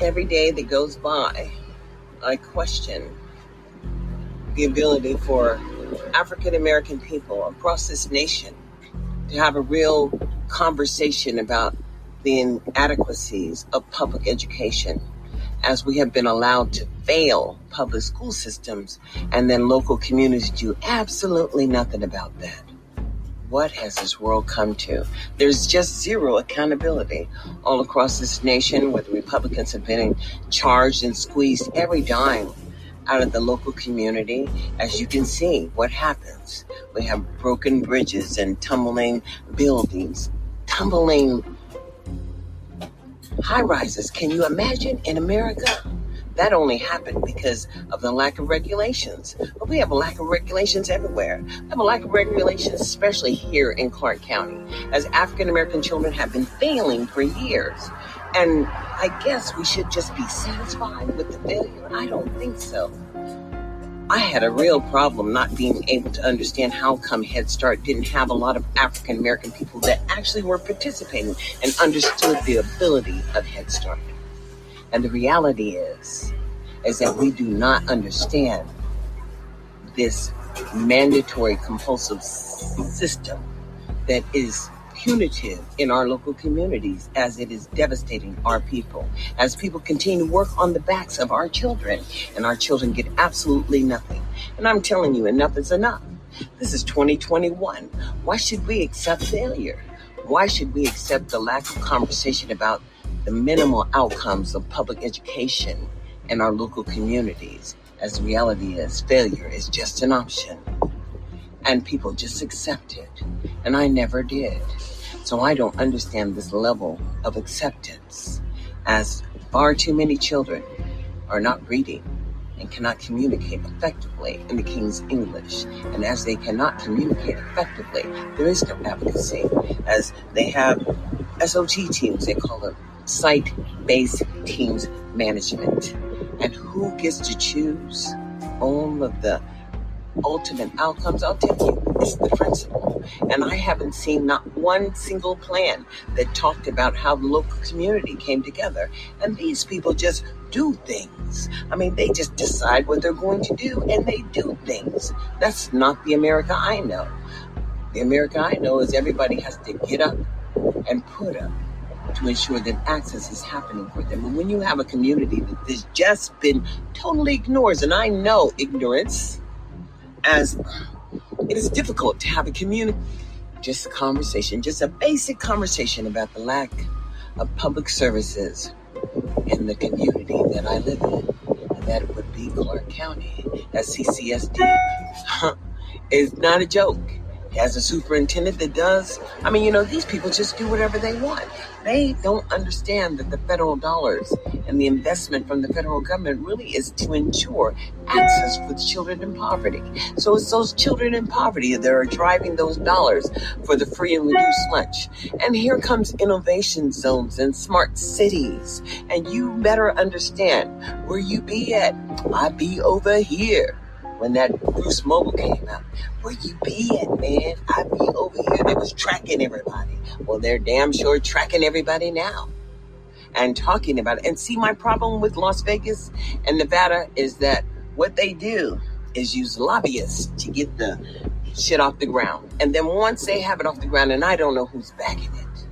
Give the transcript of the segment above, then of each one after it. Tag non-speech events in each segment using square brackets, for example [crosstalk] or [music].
Every day that goes by, I question the ability for African American people across this nation to have a real conversation about the inadequacies of public education as we have been allowed to fail public school systems and then local communities do absolutely nothing about that. What has this world come to? There's just zero accountability all across this nation where the Republicans have been charged and squeezed every dime out of the local community. As you can see, what happens? We have broken bridges and tumbling buildings, tumbling high rises. Can you imagine in America? That only happened because of the lack of regulations. But we have a lack of regulations everywhere. We have a lack of regulations, especially here in Clark County, as African American children have been failing for years. And I guess we should just be satisfied with the failure. I don't think so. I had a real problem not being able to understand how come Head Start didn't have a lot of African American people that actually were participating and understood the ability of Head Start. And the reality is, is that we do not understand this mandatory compulsive system that is punitive in our local communities as it is devastating our people. As people continue to work on the backs of our children and our children get absolutely nothing. And I'm telling you, enough is enough. This is 2021. Why should we accept failure? Why should we accept the lack of conversation about the minimal outcomes of public education in our local communities? As reality is, failure is just an option. And people just accept it. And I never did. So I don't understand this level of acceptance as far too many children are not reading and cannot communicate effectively in the King's English. And as they cannot communicate effectively, there is no advocacy. As they have SOT teams, they call them site based teams management. And who gets to choose all of the ultimate outcomes, I'll tell you, it's the principal. And I haven't seen not one single plan that talked about how the local community came together. And these people just do things. I mean, they just decide what they're going to do and they do things. That's not the America I know. The America I know is everybody has to get up and put up to ensure that access is happening for them. And when you have a community that has just been totally ignored, and I know ignorance as it is difficult to have a community, just a conversation, just a basic conversation about the lack of public services in the community that I live in, and that would be Clark County. As CCSD is not a joke He has a superintendent that does. I mean, you know, these people just do whatever they want. They don't understand that the federal dollars and the investment from the federal government really is to ensure access for children in poverty. So it's those children in poverty that are driving those dollars for the free and reduced lunch. And here comes innovation zones and smart cities. And you better understand where you be at. I be over here when that Boost Mobile came out. Where you be at, man? I be over here. They was tracking everybody. Well, they're damn sure tracking everybody now. And talking about it. And see, my problem with Las Vegas and Nevada is that what they do is use lobbyists to get the shit off the ground. And then once they have it off the ground, and I don't know who's backing it,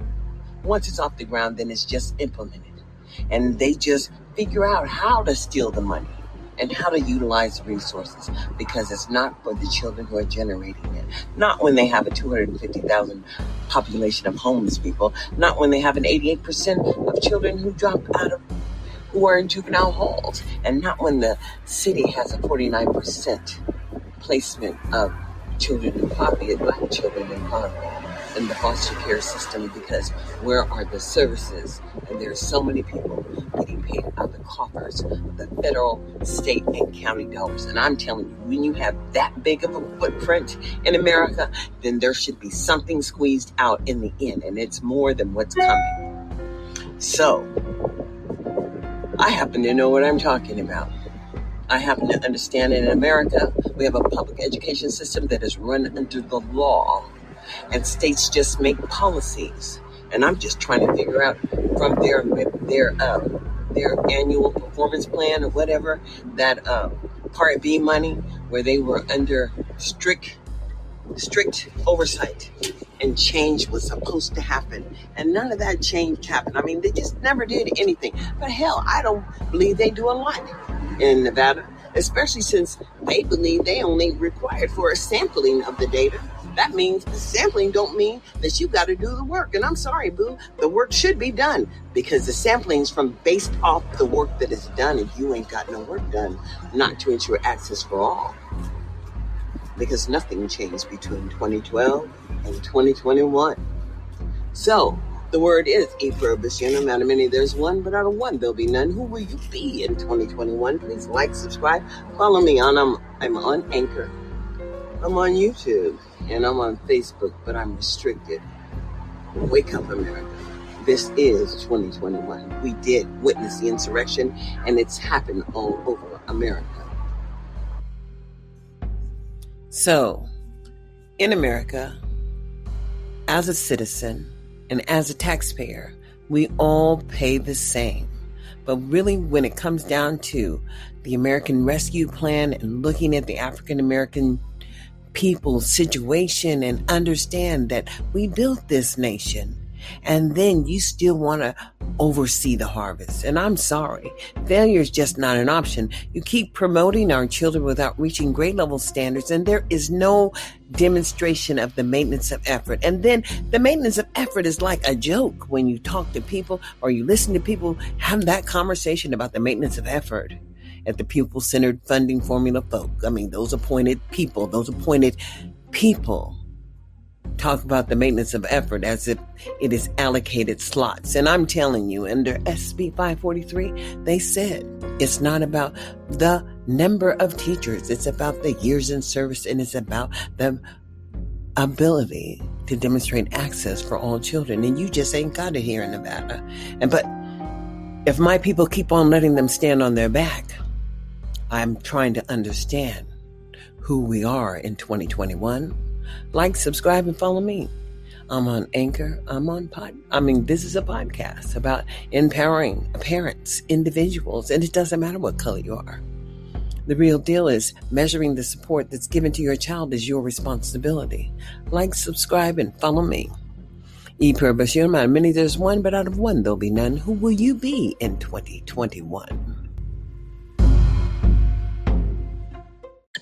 once it's off the ground, then it's just implemented. And they just figure out how to steal the money and how to utilize resources because it's not for the children who are generating it. Not when they have a 250,000 population of homeless people, not when they have an 88% of children who drop out of who are in juvenile halls, and not when the city has a 49% placement of children in poverty, black children in poverty in the foster care system because where are the services? And there are so many people getting paid out of the coffers of the federal, state, and county dollars. And I'm telling you, when you have that big of a footprint in America, then there should be something squeezed out in the end, and it's more than what's coming. So, I happen to know what I'm talking about. I happen to understand in America, we have a public education system that is run under the law and states just make policies. And I'm just trying to figure out from their their um, their annual performance plan or whatever, that uh, Part B money, where they were under strict strict oversight and change was supposed to happen. And none of that change happened. I mean, they just never did anything. But hell, I don't believe they do a lot in Nevada, especially since they believe they only required for a sampling of the data. That means sampling don't mean that you got to do the work. And I'm sorry, boo, the work should be done because the sampling is from based off the work that is done and you ain't got no work done, not to ensure access for all because nothing changed between 2012 and 2021. So, the word is a prohibition. No matter many, there's one, but out of one, there'll be none. Who will you be in 2021? Please like, subscribe, follow me on. I'm, I'm on Anchor. I'm on YouTube and I'm on Facebook, but I'm restricted. Wake up, America. This is 2021. We did witness the insurrection, and it's happened all over America. So, in America, as a citizen and as a taxpayer, we all pay the same. But really, when it comes down to the American Rescue Plan and looking at the African American people's situation and understand that we built this nation and then you still want to oversee the harvest. And I'm sorry, failure is just not an option. You keep promoting our children without reaching grade level standards, and there is no demonstration of the maintenance of effort. And then the maintenance of effort is like a joke when you talk to people or you listen to people have that conversation about the maintenance of effort at the pupil centered funding formula folk. I mean, those appointed people, those appointed people talk about the maintenance of effort as if it is allocated slots. And I'm telling you, under SB 543, they said it's not about the number of teachers, it's about the years in service and it's about the ability to demonstrate access for all children. And you just ain't got it here in Nevada. And but if my people keep on letting them stand on their back, I'm trying to understand who we are in 2021 like, subscribe, and follow me. I'm on Anchor. I'm on Pod. I mean, this is a podcast about empowering parents, individuals, and it doesn't matter what color you are. The real deal is measuring the support that's given to your child is your responsibility. Like, subscribe, and follow me. E per Bashir, many there's one, but out of one there'll be none. Who will you be in 2021?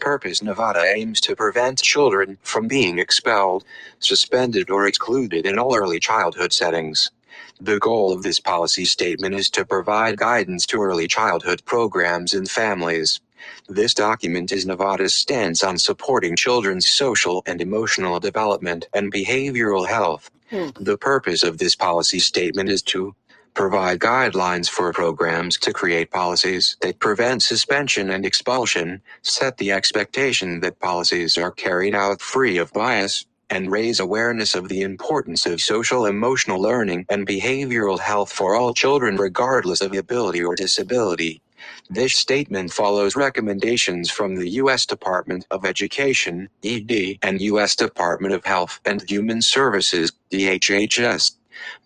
Purpose Nevada aims to prevent children from being expelled, suspended or excluded in all early childhood settings. The goal of this policy statement is to provide guidance to early childhood programs and families. This document is Nevada's stance on supporting children's social and emotional development and behavioral health. Hmm. The purpose of this policy statement is to provide guidelines for programs to create policies that prevent suspension and expulsion, set the expectation that policies are carried out free of bias, and raise awareness of the importance of social emotional learning and behavioral health for all children regardless of ability or disability. This statement follows recommendations from the U.S. Department of Education, ED, and U.S. Department of Health and Human Services, DHHS.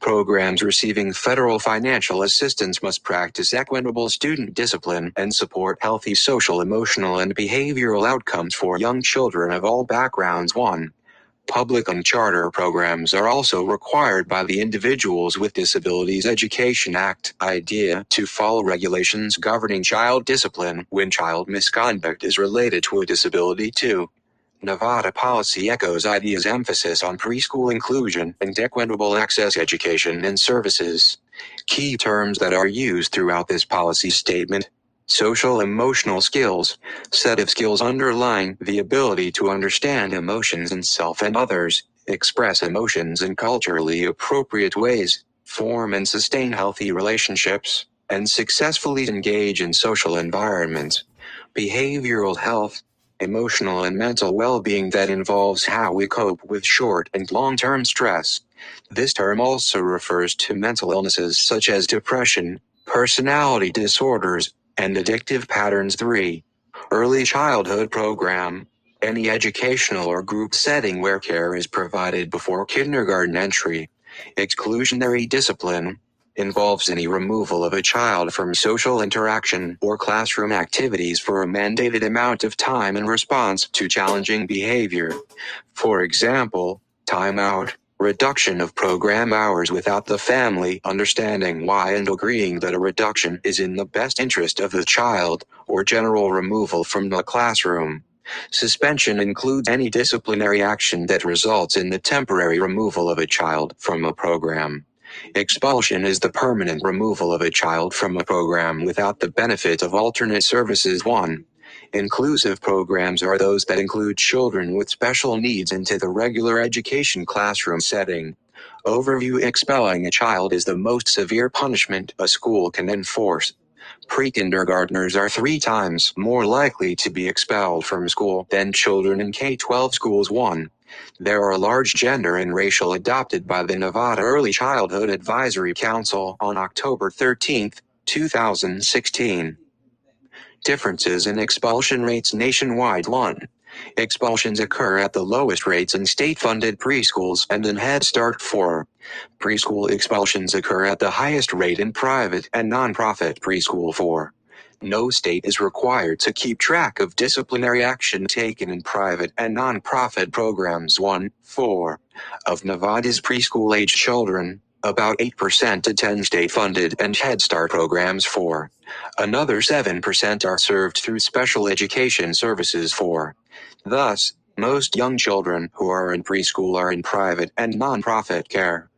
Programs receiving federal financial assistance must practice equitable student discipline and support healthy social, emotional, and behavioral outcomes for young children of all backgrounds. 1. Public and charter programs are also required by the Individuals with Disabilities Education Act IDEA to follow regulations governing child discipline when child misconduct is related to a disability. 2. Nevada policy echoes IDEA's emphasis on preschool inclusion and equitable access education and services. Key terms that are used throughout this policy statement. Social emotional skills, set of skills underlying the ability to understand emotions in self and others, express emotions in culturally appropriate ways, form and sustain healthy relationships, and successfully engage in social environments. Behavioral health, emotional and mental well-being that involves how we cope with short and long-term stress. This term also refers to mental illnesses such as depression, personality disorders, and addictive patterns. 3. Early childhood program. Any educational or group setting where care is provided before kindergarten entry. Exclusionary discipline. Involves any removal of a child from social interaction or classroom activities for a mandated amount of time in response to challenging behavior. For example, timeout, reduction of program hours without the family understanding why and agreeing that a reduction is in the best interest of the child, or general removal from the classroom. Suspension includes any disciplinary action that results in the temporary removal of a child from a program. Expulsion is the permanent removal of a child from a program without the benefit of alternate services. 1. Inclusive programs are those that include children with special needs into the regular education classroom setting. Overview Expelling a child is the most severe punishment a school can enforce. Pre kindergartners are three times more likely to be expelled from school than children in K 12 schools. 1. There are large gender and racial adopted by the Nevada Early Childhood Advisory Council on October 13, 2016. Differences in expulsion rates nationwide 1. Expulsions occur at the lowest rates in state-funded preschools and in Head Start 4. Preschool expulsions occur at the highest rate in private and nonprofit preschool 4. No state is required to keep track of disciplinary action taken in private and nonprofit programs. 1. 4. Of Nevada's preschool age children, about 8% attend state funded and Head Start programs. for. Another 7% are served through special education services. for. Thus, most young children who are in preschool are in private and nonprofit care.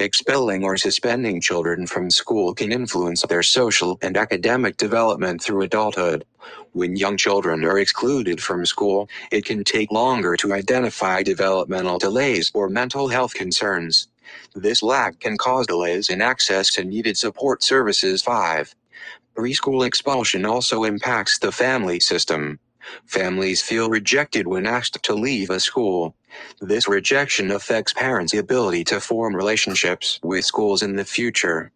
Expelling or suspending children from school can influence their social and academic development through adulthood. When young children are excluded from school, it can take longer to identify developmental delays or mental health concerns. This lack can cause delays in access to needed support services. 5. Preschool expulsion also impacts the family system. Families feel rejected when asked to leave a school. This rejection affects parents' ability to form relationships with schools in the future.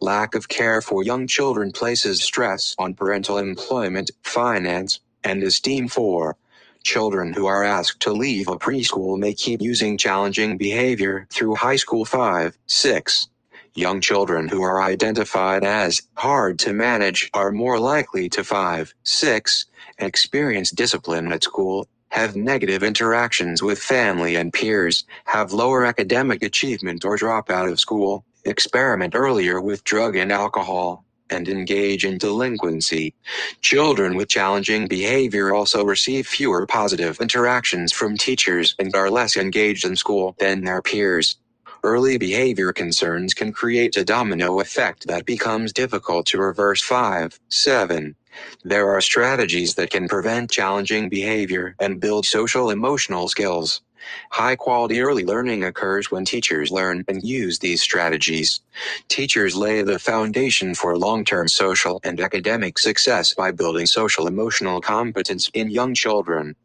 Lack of care for young children places stress on parental employment, finance, and esteem for children who are asked to leave a preschool may keep using challenging behavior through high school 5, 6. Young children who are identified as hard to manage are more likely to 5, 6, experience discipline at school have negative interactions with family and peers, have lower academic achievement or drop out of school, experiment earlier with drug and alcohol, and engage in delinquency. Children with challenging behavior also receive fewer positive interactions from teachers and are less engaged in school than their peers. Early behavior concerns can create a domino effect that becomes difficult to reverse. 5. 7. There are strategies that can prevent challenging behavior and build social emotional skills. High quality early learning occurs when teachers learn and use these strategies. Teachers lay the foundation for long term social and academic success by building social emotional competence in young children.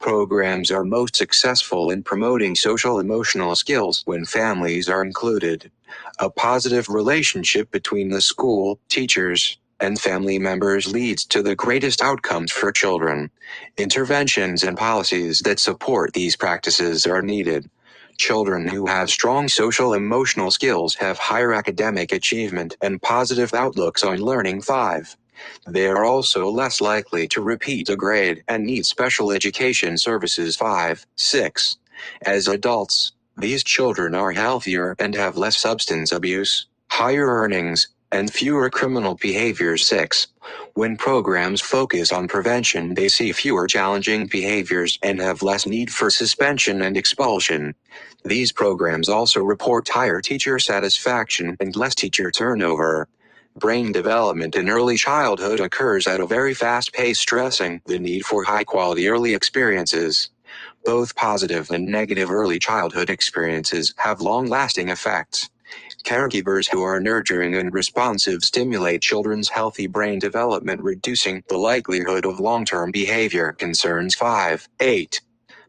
Programs are most successful in promoting social emotional skills when families are included. A positive relationship between the school, teachers, and family members leads to the greatest outcomes for children. Interventions and policies that support these practices are needed. Children who have strong social emotional skills have higher academic achievement and positive outlooks on learning. 5. They are also less likely to repeat a grade and need special education services. 5. 6. As adults, these children are healthier and have less substance abuse, higher earnings, and fewer criminal behaviors. 6. When programs focus on prevention, they see fewer challenging behaviors and have less need for suspension and expulsion. These programs also report higher teacher satisfaction and less teacher turnover. Brain development in early childhood occurs at a very fast pace, stressing the need for high quality early experiences. Both positive and negative early childhood experiences have long lasting effects. Caregivers who are nurturing and responsive stimulate children's healthy brain development, reducing the likelihood of long term behavior concerns. 5. 8.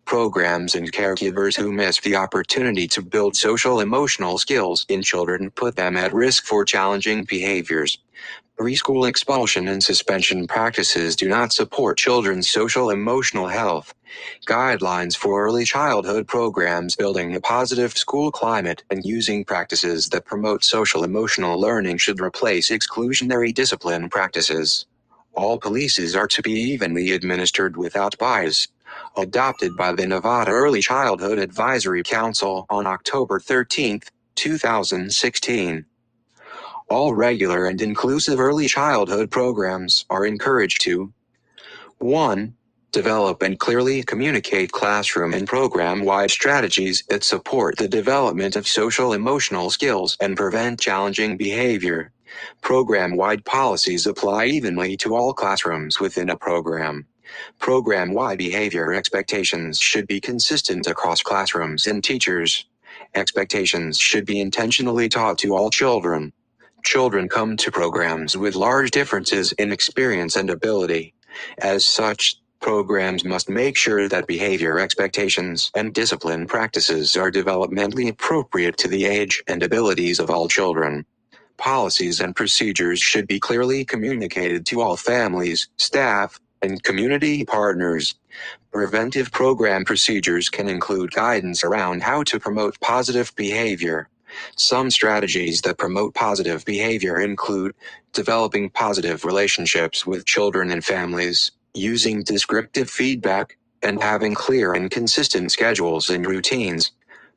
Programs and caregivers who miss the opportunity to build social emotional skills in children put them at risk for challenging behaviors. Preschool expulsion and suspension practices do not support children's social emotional health. Guidelines for early childhood programs building a positive school climate and using practices that promote social emotional learning should replace exclusionary discipline practices. All policies are to be evenly administered without bias. Adopted by the Nevada Early Childhood Advisory Council on October 13, 2016. All regular and inclusive early childhood programs are encouraged to 1. Develop and clearly communicate classroom and program wide strategies that support the development of social emotional skills and prevent challenging behavior. Program wide policies apply evenly to all classrooms within a program. Program wide behavior expectations should be consistent across classrooms and teachers. Expectations should be intentionally taught to all children. Children come to programs with large differences in experience and ability. As such, programs must make sure that behavior expectations and discipline practices are developmentally appropriate to the age and abilities of all children. Policies and procedures should be clearly communicated to all families, staff, and community partners. Preventive program procedures can include guidance around how to promote positive behavior. Some strategies that promote positive behavior include developing positive relationships with children and families, using descriptive feedback, and having clear and consistent schedules and routines.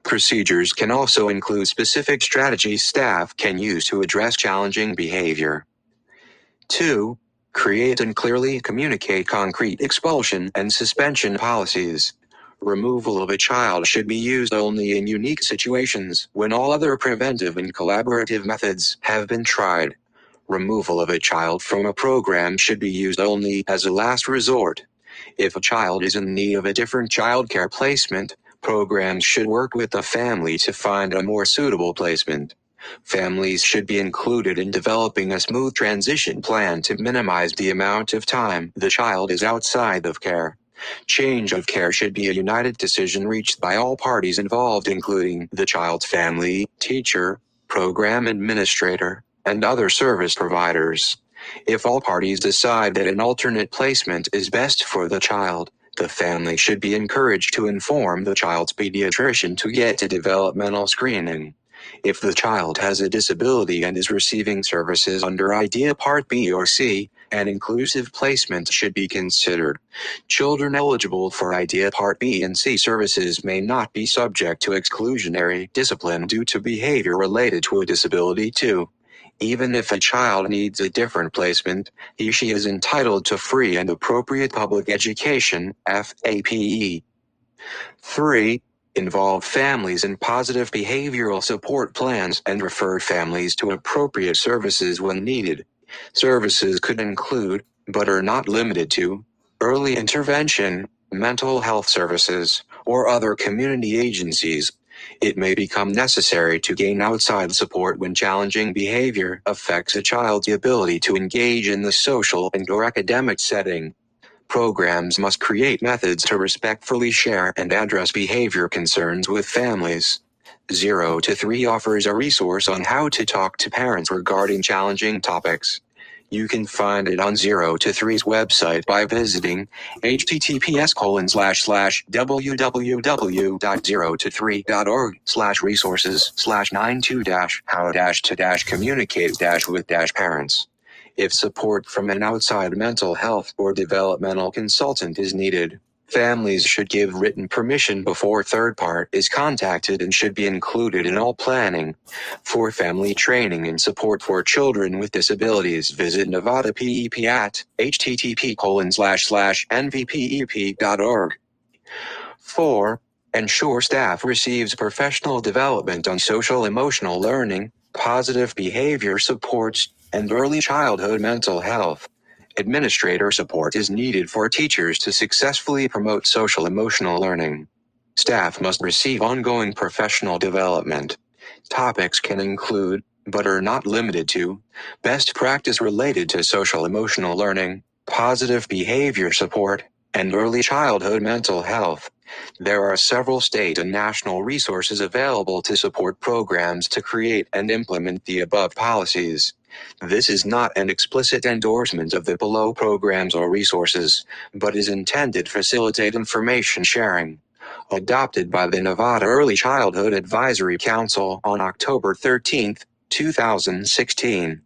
Procedures can also include specific strategies staff can use to address challenging behavior. 2. Create and clearly communicate concrete expulsion and suspension policies. Removal of a child should be used only in unique situations when all other preventive and collaborative methods have been tried. Removal of a child from a program should be used only as a last resort. If a child is in need of a different childcare placement, programs should work with the family to find a more suitable placement. Families should be included in developing a smooth transition plan to minimize the amount of time the child is outside of care. Change of care should be a united decision reached by all parties involved, including the child's family, teacher, program administrator, and other service providers. If all parties decide that an alternate placement is best for the child, the family should be encouraged to inform the child's pediatrician to get a developmental screening. If the child has a disability and is receiving services under IDEA Part B or C, an inclusive placement should be considered. Children eligible for IDEA Part B and C services may not be subject to exclusionary discipline due to behavior related to a disability too. Even if a child needs a different placement, he she is entitled to free and appropriate public education, FAPE. 3. Involve families in positive behavioral support plans and refer families to appropriate services when needed. Services could include, but are not limited to, early intervention, mental health services, or other community agencies. It may become necessary to gain outside support when challenging behavior affects a child's ability to engage in the social and or academic setting. Programs must create methods to respectfully share and address behavior concerns with families. 0 to 3 offers a resource on how to talk to parents regarding challenging topics. You can find it on Zero to Three's website by visiting https colon slash slash www.0to3.org slash resources slash 92 dash how dash to dash communicate dash with dash parents. If support from an outside mental health or developmental consultant is needed, families should give written permission before third part is contacted and should be included in all planning. For family training and support for children with disabilities, visit Nevada PEP at http colon slash slash nvpep.org. 4. Ensure staff receives professional development on social emotional learning, positive behavior supports, and early childhood mental health. Administrator support is needed for teachers to successfully promote social emotional learning. Staff must receive ongoing professional development. Topics can include, but are not limited to, best practice related to social emotional learning, positive behavior support, and early childhood mental health. There are several state and national resources available to support programs to create and implement the above policies. This is not an explicit endorsement of the below programs or resources, but is intended to facilitate information sharing. Adopted by the Nevada Early Childhood Advisory Council on October 13, 2016.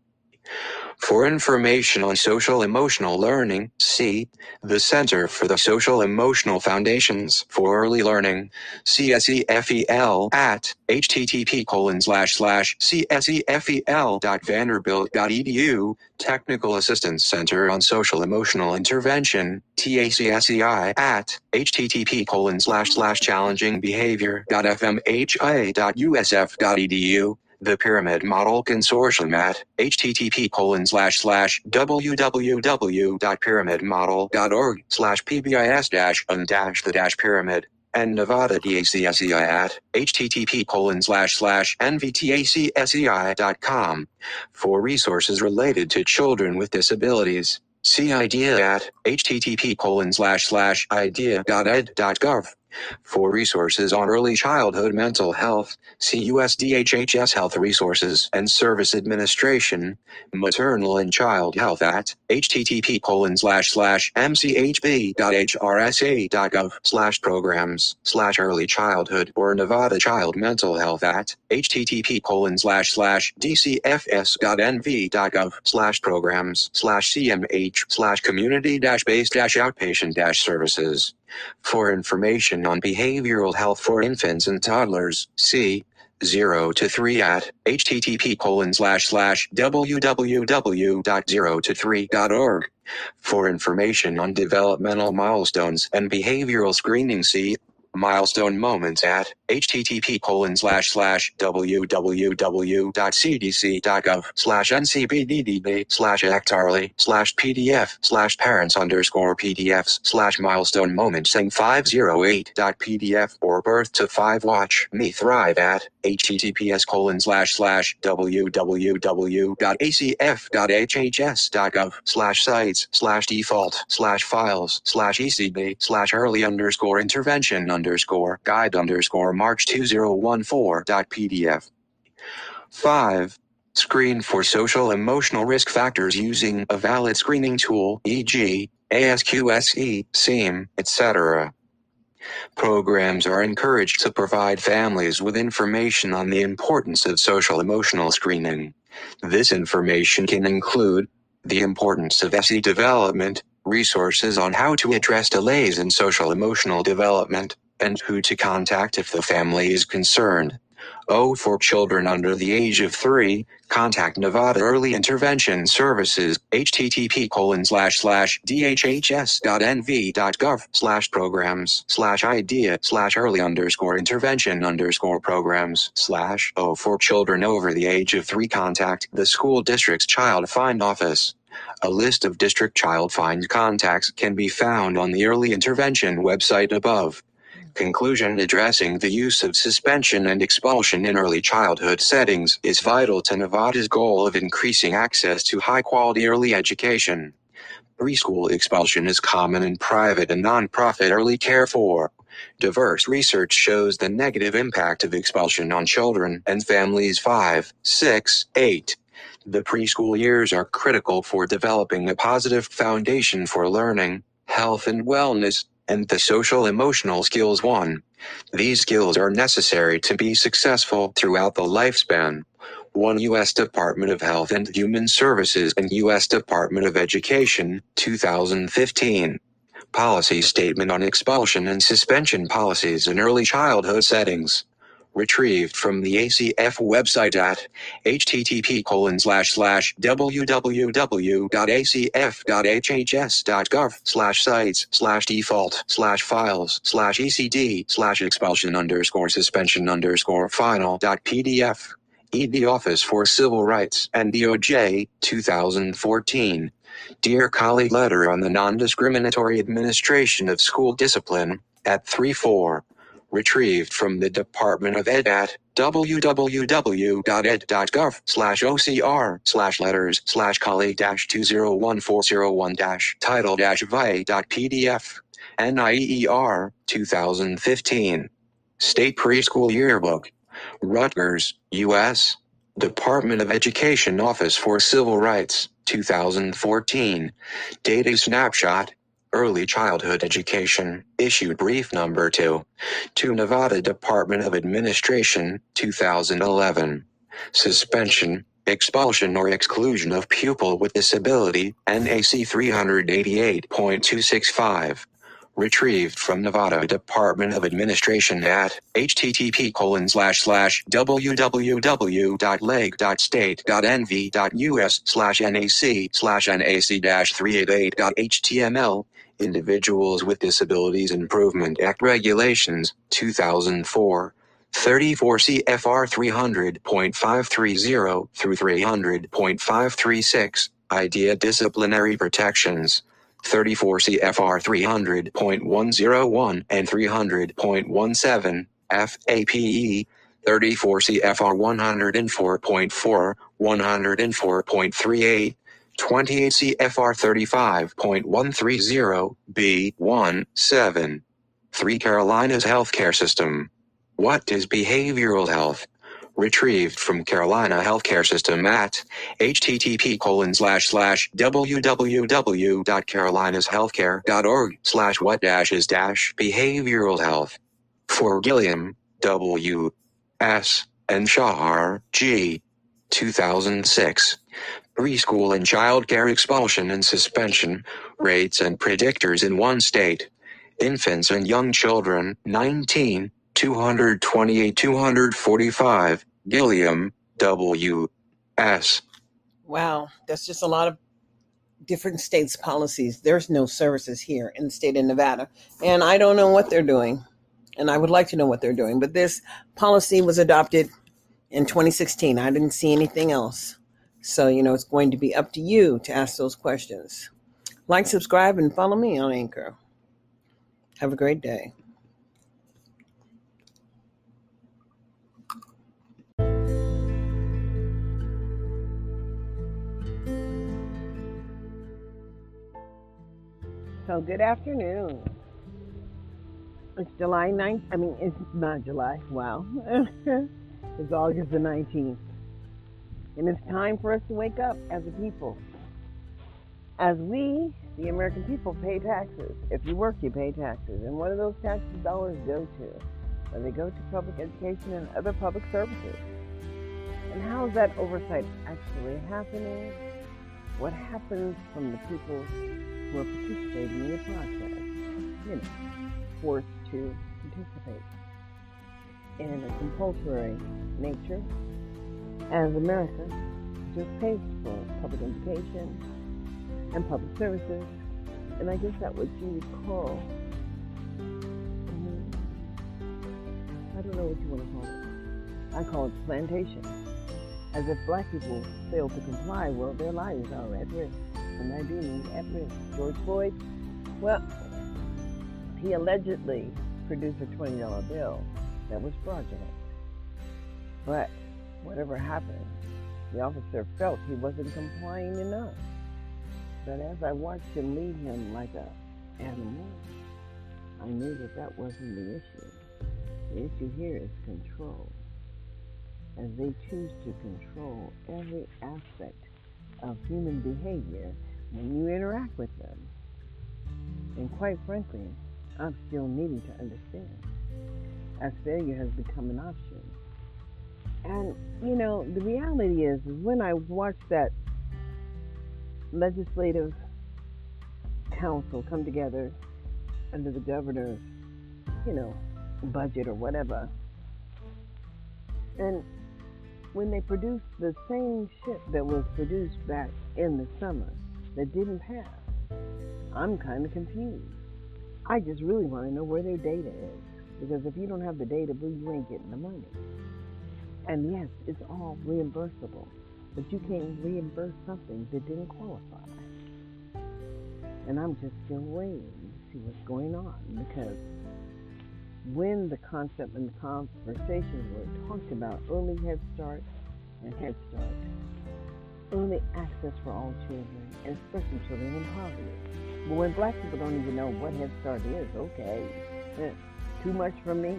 For information on social emotional learning, see the Center for the Social Emotional Foundations for Early Learning, CSEFEL at http colon slash slash csefel.vanderbilt.edu, Technical Assistance Center on Social Emotional Intervention, TACSEI at http colon slash slash challenging behavior.fmhi.usf.edu the Pyramid Model Consortium at http colon slash slash www.pyramidmodel.org slash pbis dash un dash the dash pyramid and Nevada TACSEI at http colon slash slash nvtacsei.com for resources related to children with disabilities. See IDEA at http colon slash slash idea.ed.gov. For resources on early childhood mental health, see USDHHS Health Resources and Service Administration, Maternal and Child Health at http colon slash slash mchb.hrsa.gov slash programs slash early childhood or Nevada Child Mental Health at http colon slash slash dcfs.nv.gov slash programs slash cmh slash community dash based dash outpatient dash services. For information on behavioral health for infants and toddlers, see 0 to 3 at http colon slash slash www.0to3.org. For information on developmental milestones and behavioral screening, see milestone moments at http colon slash slash www.cdc.gov slash ncbddb slash actarly slash pdf slash parents underscore pdfs slash milestone moments. Thing 508.pdf or birth to 5 watch me thrive at https colon slash slash www.acf.hhs.gov slash sites slash default slash files slash ecb slash early underscore intervention underscore guide underscore march 2014.pdf 5 Screen for social emotional risk factors using a valid screening tool, e.g., ASQSE, SEAM, etc. Programs are encouraged to provide families with information on the importance of social emotional screening. This information can include the importance of SE development, resources on how to address delays in social emotional development, and who to contact if the family is concerned. O for children under the age of 3, contact Nevada Early Intervention Services, http colon slash slash dhhs.nv.gov slash programs slash idea slash early underscore intervention underscore programs slash O for children over the age of 3 contact the school district's child find office. A list of district child find contacts can be found on the early intervention website above. Conclusion Addressing the use of suspension and expulsion in early childhood settings is vital to Nevada's goal of increasing access to high quality early education. Preschool expulsion is common in private and nonprofit early care for. Diverse research shows the negative impact of expulsion on children and families 5, 6, 8. The preschool years are critical for developing a positive foundation for learning, health, and wellness and the social emotional skills one. These skills are necessary to be successful throughout the lifespan. One U.S. Department of Health and Human Services and U.S. Department of Education, 2015. Policy Statement on Expulsion and Suspension Policies in Early Childhood Settings retrieved from the ACF website at http colon slash slash www.acf.hhs.gov slash sites slash default slash files slash ecd slash expulsion underscore suspension underscore final dot pdf ED Office for Civil Rights and DOJ 2014 Dear colleague letter on the non-discriminatory administration of school discipline at 3-4 retrieved from the Department of Ed at www.ed.gov slash OCR slash letters slash colleague dash 201401 dash title dash vi.pdf NIEER 2015 State Preschool Yearbook Rutgers, U.S. Department of Education Office for Civil Rights, 2014. Data snapshot. Early Childhood Education, issued brief number 2. To Nevada Department of Administration, 2011. Suspension, expulsion or exclusion of pupil with disability, NAC 388.265 retrieved from Nevada Department of Administration at http colon slash slash www.leg.state.nv.us slash nac slash nac dash 388.html Individuals with Disabilities Improvement Act Regulations 2004 34 CFR 300.530 through 300.536 IDEA Disciplinary Protections 34 CFR 300.101 and 300.17, FAPE, 34 CFR 104.4, 104.38, 28 CFR 35.130, B1, 7. 3 Carolinas Healthcare System. What is behavioral health? retrieved from Carolina Healthcare System at http colon slash slash www.carolinashealthcare.org slash what dash is dash behavioral health. For Gilliam, W. S. and Shahar, G. 2006. Preschool and child care expulsion and suspension, rates and predictors in one state. Infants and young children, 19, 228 245, Gilliam, W. S. Wow, that's just a lot of different states' policies. There's no services here in the state of Nevada, and I don't know what they're doing. And I would like to know what they're doing. But this policy was adopted in 2016. I didn't see anything else. So, you know, it's going to be up to you to ask those questions. Like, subscribe, and follow me on Anchor. Have a great day. So, good afternoon. It's July 9th. I mean, it's not July. Wow. [laughs] it's August the 19th. And it's time for us to wake up as a people. As we, the American people, pay taxes. If you work, you pay taxes. And what do those tax dollars go to? Well, they go to public education and other public services. And how is that oversight actually happening? What happens from the people who are participating in the process, you know, forced to participate in a compulsory nature, as America just pays for public education and public services, and I guess that what you would call, I don't know what you want to call it. I call it plantation. As if black people fail to comply, well, their lives are at risk and I do mean at risk. George Floyd, well, he allegedly produced a $20 bill that was fraudulent. But whatever happened, the officer felt he wasn't complying enough. But as I watched him lead him like a animal, I knew that that wasn't the issue. The issue here is control. As they choose to control every aspect of human behavior when you interact with them. And quite frankly, I'm still needing to understand as failure has become an option. And, you know, the reality is, is when I watched that legislative council come together under the governor's, you know, budget or whatever, and when they produced the same ship that was produced back in the summer that didn't pass, I'm kind of confused. I just really want to know where their data is. Because if you don't have the data, well, you ain't getting the money. And yes, it's all reimbursable. But you can't reimburse something that didn't qualify. And I'm just still waiting to see what's going on because when the concept and the conversation were talked about early Head Start and Head Start, early access for all children, and especially children in poverty. But when black people don't even know what Head Start is, okay, too much for me.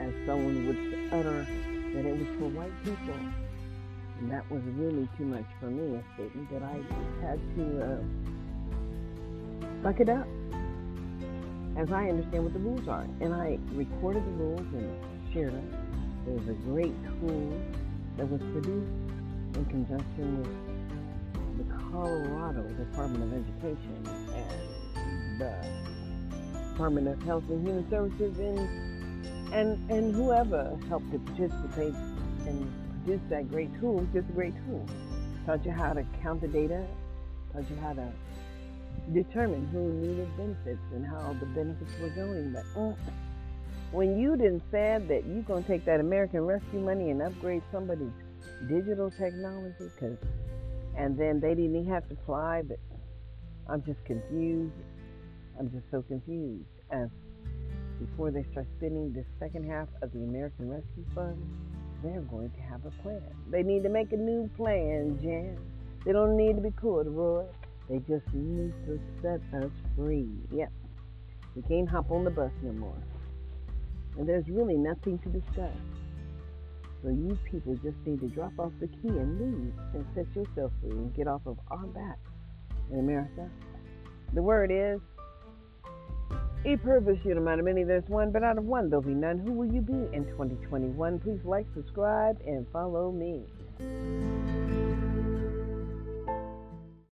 As someone would utter that it was for white people. And that was really too much for me, a statement that I had to uh, buck it up as I understand what the rules are. And I recorded the rules and shared them. There's a great tool that was produced in conjunction with the Colorado Department of Education and the Department of Health and Human Services and and and whoever helped to participate and produce that great tool is just a great tool. Taught you how to count the data, taught you how to determine who needed benefits and how the benefits were going. But mm, when you didn't said that you're gonna take that American Rescue money and upgrade somebody's digital technology, cause and then they didn't even have to fly, but I'm just confused. I'm just so confused as before they start spending the second half of the American Rescue Fund, they're going to have a plan. They need to make a new plan, Jan. They don't need to be corduroy. They just need to set us free. Yep. We can't hop on the bus no more. And there's really nothing to discuss. So you people just need to drop off the key and leave and set yourself free and get off of our back in America. The word is, E purpose you no matter many, there's one, but out of one there'll be none. Who will you be in 2021? Please like, subscribe, and follow me.